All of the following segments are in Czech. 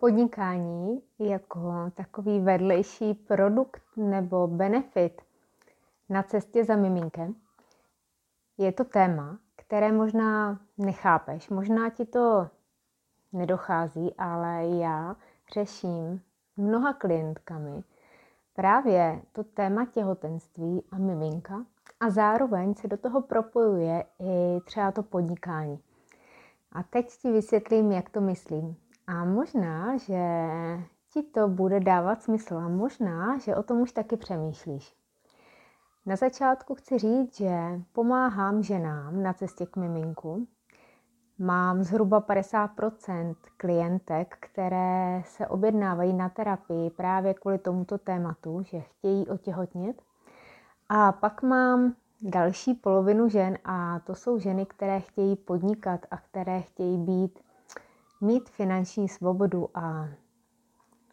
podnikání jako takový vedlejší produkt nebo benefit na cestě za miminkem, je to téma, které možná nechápeš, možná ti to nedochází, ale já řeším mnoha klientkami právě to téma těhotenství a miminka a zároveň se do toho propojuje i třeba to podnikání. A teď ti vysvětlím, jak to myslím. A možná, že ti to bude dávat smysl a možná, že o tom už taky přemýšlíš. Na začátku chci říct, že pomáhám ženám na cestě k miminku. Mám zhruba 50% klientek, které se objednávají na terapii právě kvůli tomuto tématu, že chtějí otěhotnět. A pak mám další polovinu žen a to jsou ženy, které chtějí podnikat a které chtějí být mít finanční svobodu a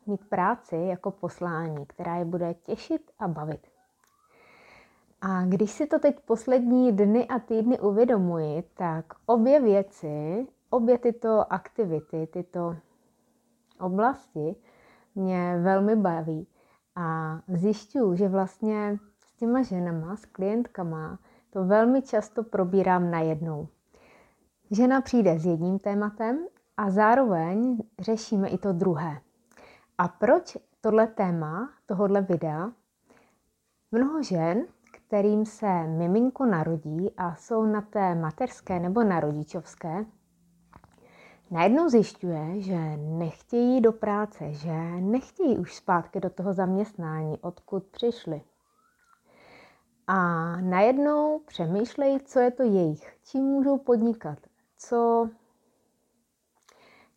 mít práci jako poslání, která je bude těšit a bavit. A když si to teď poslední dny a týdny uvědomuji, tak obě věci, obě tyto aktivity, tyto oblasti mě velmi baví. A zjišťuju, že vlastně s těma ženama, s klientkama, to velmi často probírám najednou. Žena přijde s jedním tématem a zároveň řešíme i to druhé. A proč tohle téma, tohohle videa? Mnoho žen, kterým se miminko narodí a jsou na té mateřské nebo na rodičovské, najednou zjišťuje, že nechtějí do práce, že nechtějí už zpátky do toho zaměstnání, odkud přišli. A najednou přemýšlejí, co je to jejich, čím můžou podnikat, co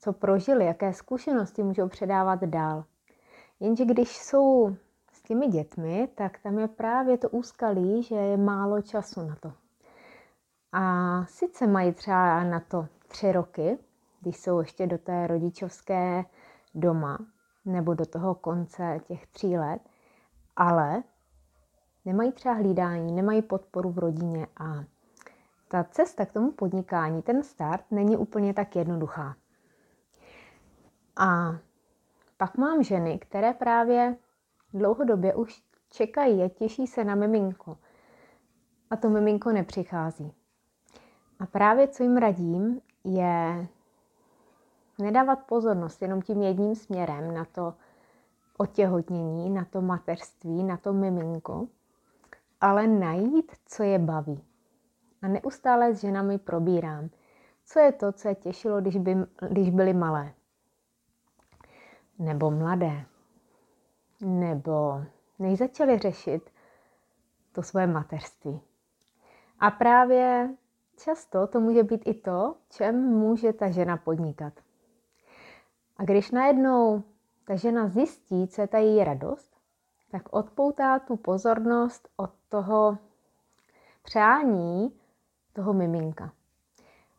co prožili, jaké zkušenosti můžou předávat dál. Jenže když jsou s těmi dětmi, tak tam je právě to úskalí, že je málo času na to. A sice mají třeba na to tři roky, když jsou ještě do té rodičovské doma, nebo do toho konce těch tří let, ale nemají třeba hlídání, nemají podporu v rodině a ta cesta k tomu podnikání, ten start není úplně tak jednoduchá. A pak mám ženy, které právě dlouhodobě už čekají a těší se na miminko. A to miminko nepřichází. A právě co jim radím, je nedávat pozornost jenom tím jedním směrem na to otěhotnění, na to mateřství, na to miminko, ale najít, co je baví. A neustále s ženami probírám, co je to, co je těšilo, když, by, když byly malé nebo mladé, nebo než začali řešit to svoje mateřství. A právě často to může být i to, čem může ta žena podnikat. A když najednou ta žena zjistí, co je ta její radost, tak odpoutá tu pozornost od toho přání toho miminka.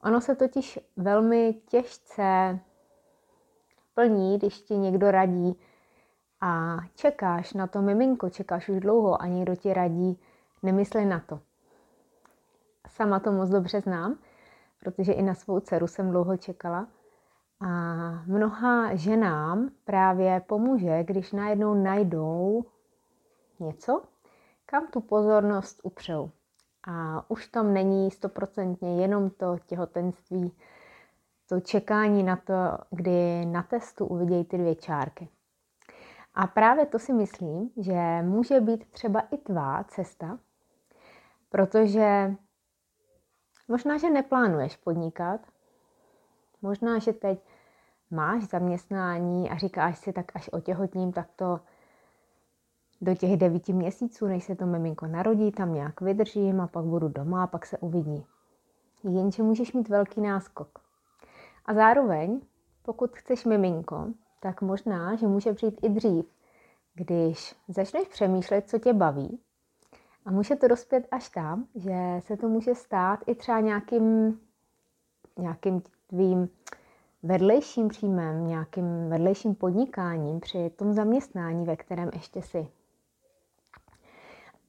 Ono se totiž velmi těžce plní, když ti někdo radí a čekáš na to miminko, čekáš už dlouho a někdo ti radí, nemysli na to. Sama to moc dobře znám, protože i na svou dceru jsem dlouho čekala. A mnoha ženám právě pomůže, když najednou najdou něco, kam tu pozornost upřou. A už tam není stoprocentně jenom to těhotenství, to čekání na to, kdy na testu uvidějí ty dvě čárky. A právě to si myslím, že může být třeba i tvá cesta, protože možná, že neplánuješ podnikat, možná, že teď máš zaměstnání a říkáš si, tak až otěhotním, tak to do těch devíti měsíců, než se to miminko narodí, tam nějak vydržím a pak budu doma a pak se uvidí. Jenže můžeš mít velký náskok. A zároveň, pokud chceš miminko, tak možná, že může přijít i dřív, když začneš přemýšlet, co tě baví. A může to dospět až tam, že se to může stát i třeba nějakým, nějakým tvým vedlejším příjmem, nějakým vedlejším podnikáním při tom zaměstnání, ve kterém ještě jsi.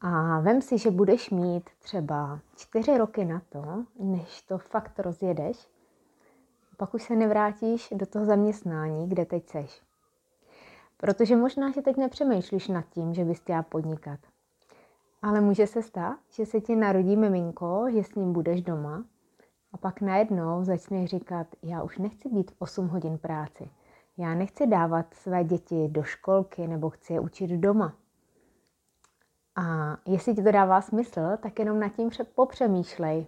A vem si, že budeš mít třeba čtyři roky na to, než to fakt rozjedeš, pak už se nevrátíš do toho zaměstnání, kde teď seš. Protože možná, že teď nepřemýšlíš nad tím, že bys chtěla podnikat. Ale může se stát, že se ti narodí miminko, že s ním budeš doma a pak najednou začneš říkat, já už nechci být 8 hodin práci. Já nechci dávat své děti do školky nebo chci je učit doma. A jestli ti to dává smysl, tak jenom nad tím popřemýšlej.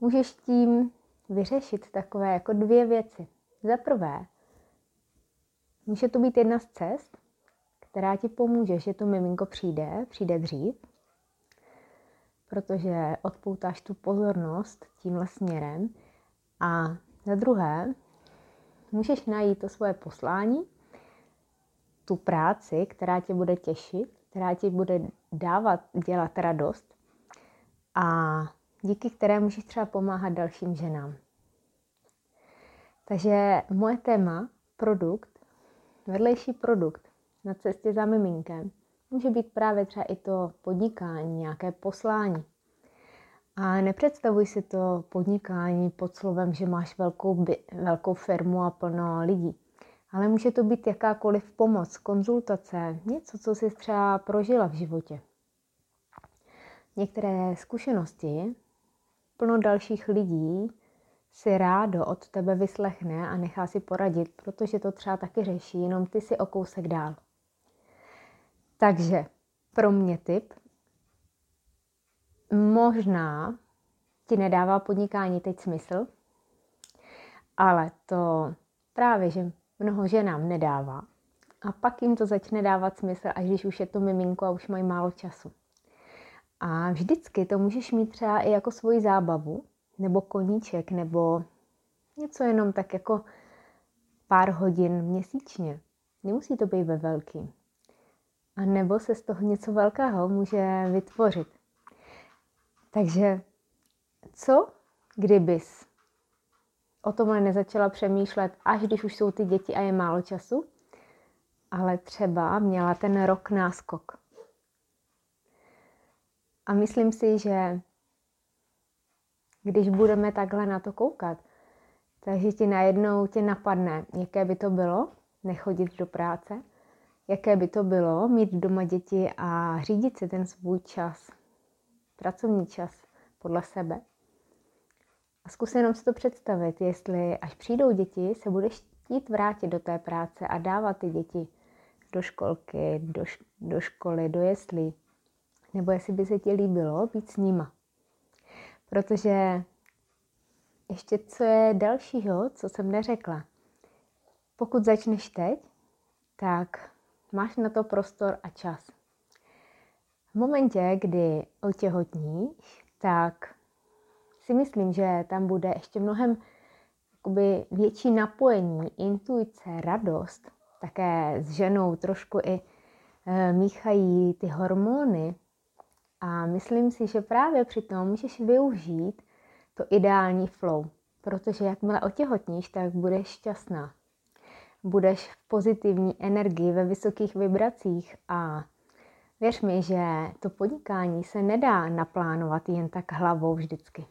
Můžeš tím vyřešit takové jako dvě věci. Za prvé, může to být jedna z cest, která ti pomůže, že to miminko přijde, přijde dřív, protože odpoutáš tu pozornost tímhle směrem. A za druhé, můžeš najít to svoje poslání, tu práci, která tě bude těšit, která ti bude dávat, dělat radost a díky které můžeš třeba pomáhat dalším ženám. Takže moje téma, produkt, vedlejší produkt na cestě za miminkem, může být právě třeba i to podnikání, nějaké poslání. A nepředstavuj si to podnikání pod slovem, že máš velkou, by, velkou firmu a plno lidí. Ale může to být jakákoliv pomoc, konzultace, něco, co jsi třeba prožila v životě. Některé zkušenosti plno dalších lidí si rádo od tebe vyslechne a nechá si poradit, protože to třeba taky řeší, jenom ty si o kousek dál. Takže pro mě tip, možná ti nedává podnikání teď smysl, ale to právě, že mnoho ženám nedává. A pak jim to začne dávat smysl, až když už je to miminko a už mají málo času. A vždycky to můžeš mít třeba i jako svoji zábavu, nebo koníček, nebo něco jenom tak jako pár hodin měsíčně. Nemusí to být ve velkým. A nebo se z toho něco velkého může vytvořit. Takže co kdybys o tomhle nezačala přemýšlet, až když už jsou ty děti a je málo času, ale třeba měla ten rok náskok. A myslím si, že když budeme takhle na to koukat, takže ti najednou tě napadne, jaké by to bylo nechodit do práce, jaké by to bylo mít doma děti a řídit si ten svůj čas, pracovní čas podle sebe. A zkus jenom si to představit, jestli až přijdou děti, se budeš chtít vrátit do té práce a dávat ty děti do školky, do, š- do školy, do jeslí. Nebo jestli by se ti líbilo být s nima. Protože ještě co je dalšího, co jsem neřekla. Pokud začneš teď, tak máš na to prostor a čas. V momentě, kdy otěhotníš, tak si myslím, že tam bude ještě mnohem jakoby, větší napojení, intuice, radost. Také s ženou trošku i e, míchají ty hormony. A myslím si, že právě při tom můžeš využít to ideální flow. Protože jakmile otěhotníš, tak budeš šťastná. Budeš v pozitivní energii, ve vysokých vibracích a věř mi, že to podnikání se nedá naplánovat jen tak hlavou vždycky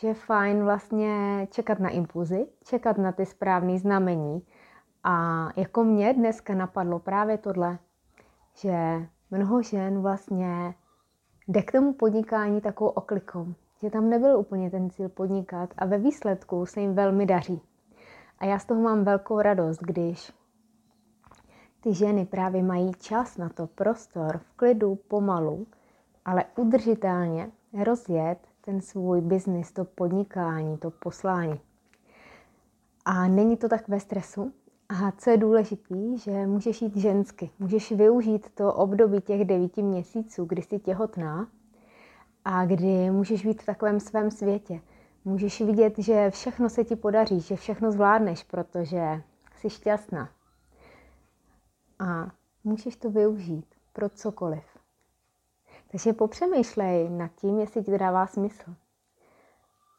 že je fajn vlastně čekat na impulzy, čekat na ty správné znamení. A jako mě dneska napadlo právě tohle, že mnoho žen vlastně jde k tomu podnikání takovou oklikou, že tam nebyl úplně ten cíl podnikat a ve výsledku se jim velmi daří. A já z toho mám velkou radost, když ty ženy právě mají čas na to, prostor, v klidu, pomalu, ale udržitelně rozjet ten svůj biznis, to podnikání, to poslání. A není to tak ve stresu. A co je důležité, že můžeš jít žensky. Můžeš využít to období těch devíti měsíců, kdy jsi těhotná a kdy můžeš být v takovém svém světě. Můžeš vidět, že všechno se ti podaří, že všechno zvládneš, protože jsi šťastná. A můžeš to využít pro cokoliv. Takže popřemýšlej nad tím, jestli ti dává smysl.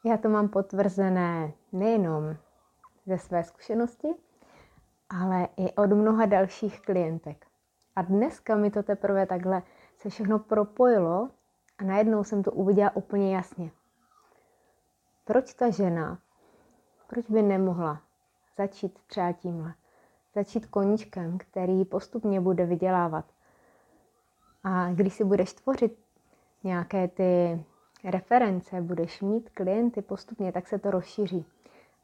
Já to mám potvrzené nejenom ze své zkušenosti, ale i od mnoha dalších klientek. A dneska mi to teprve takhle se všechno propojilo a najednou jsem to uviděla úplně jasně. Proč ta žena, proč by nemohla začít třeba tímhle? Začít koníčkem, který postupně bude vydělávat. A když si budeš tvořit nějaké ty reference, budeš mít klienty postupně, tak se to rozšíří.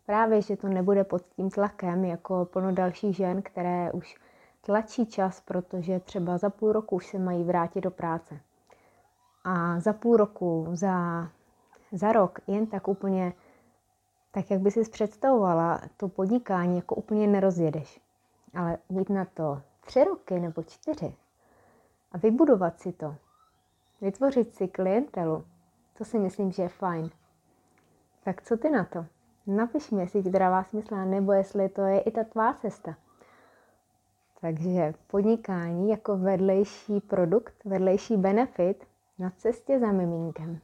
Právě, že to nebude pod tím tlakem, jako plno dalších žen, které už tlačí čas, protože třeba za půl roku už se mají vrátit do práce. A za půl roku, za, za rok, jen tak úplně, tak jak by si představovala, to podnikání jako úplně nerozjedeš. Ale mít na to tři roky nebo čtyři a vybudovat si to, vytvořit si klientelu, to si myslím, že je fajn. Tak co ty na to? Napiš mi, jestli ti dává smysl, nebo jestli to je i ta tvá cesta. Takže podnikání jako vedlejší produkt, vedlejší benefit na cestě za miminkem.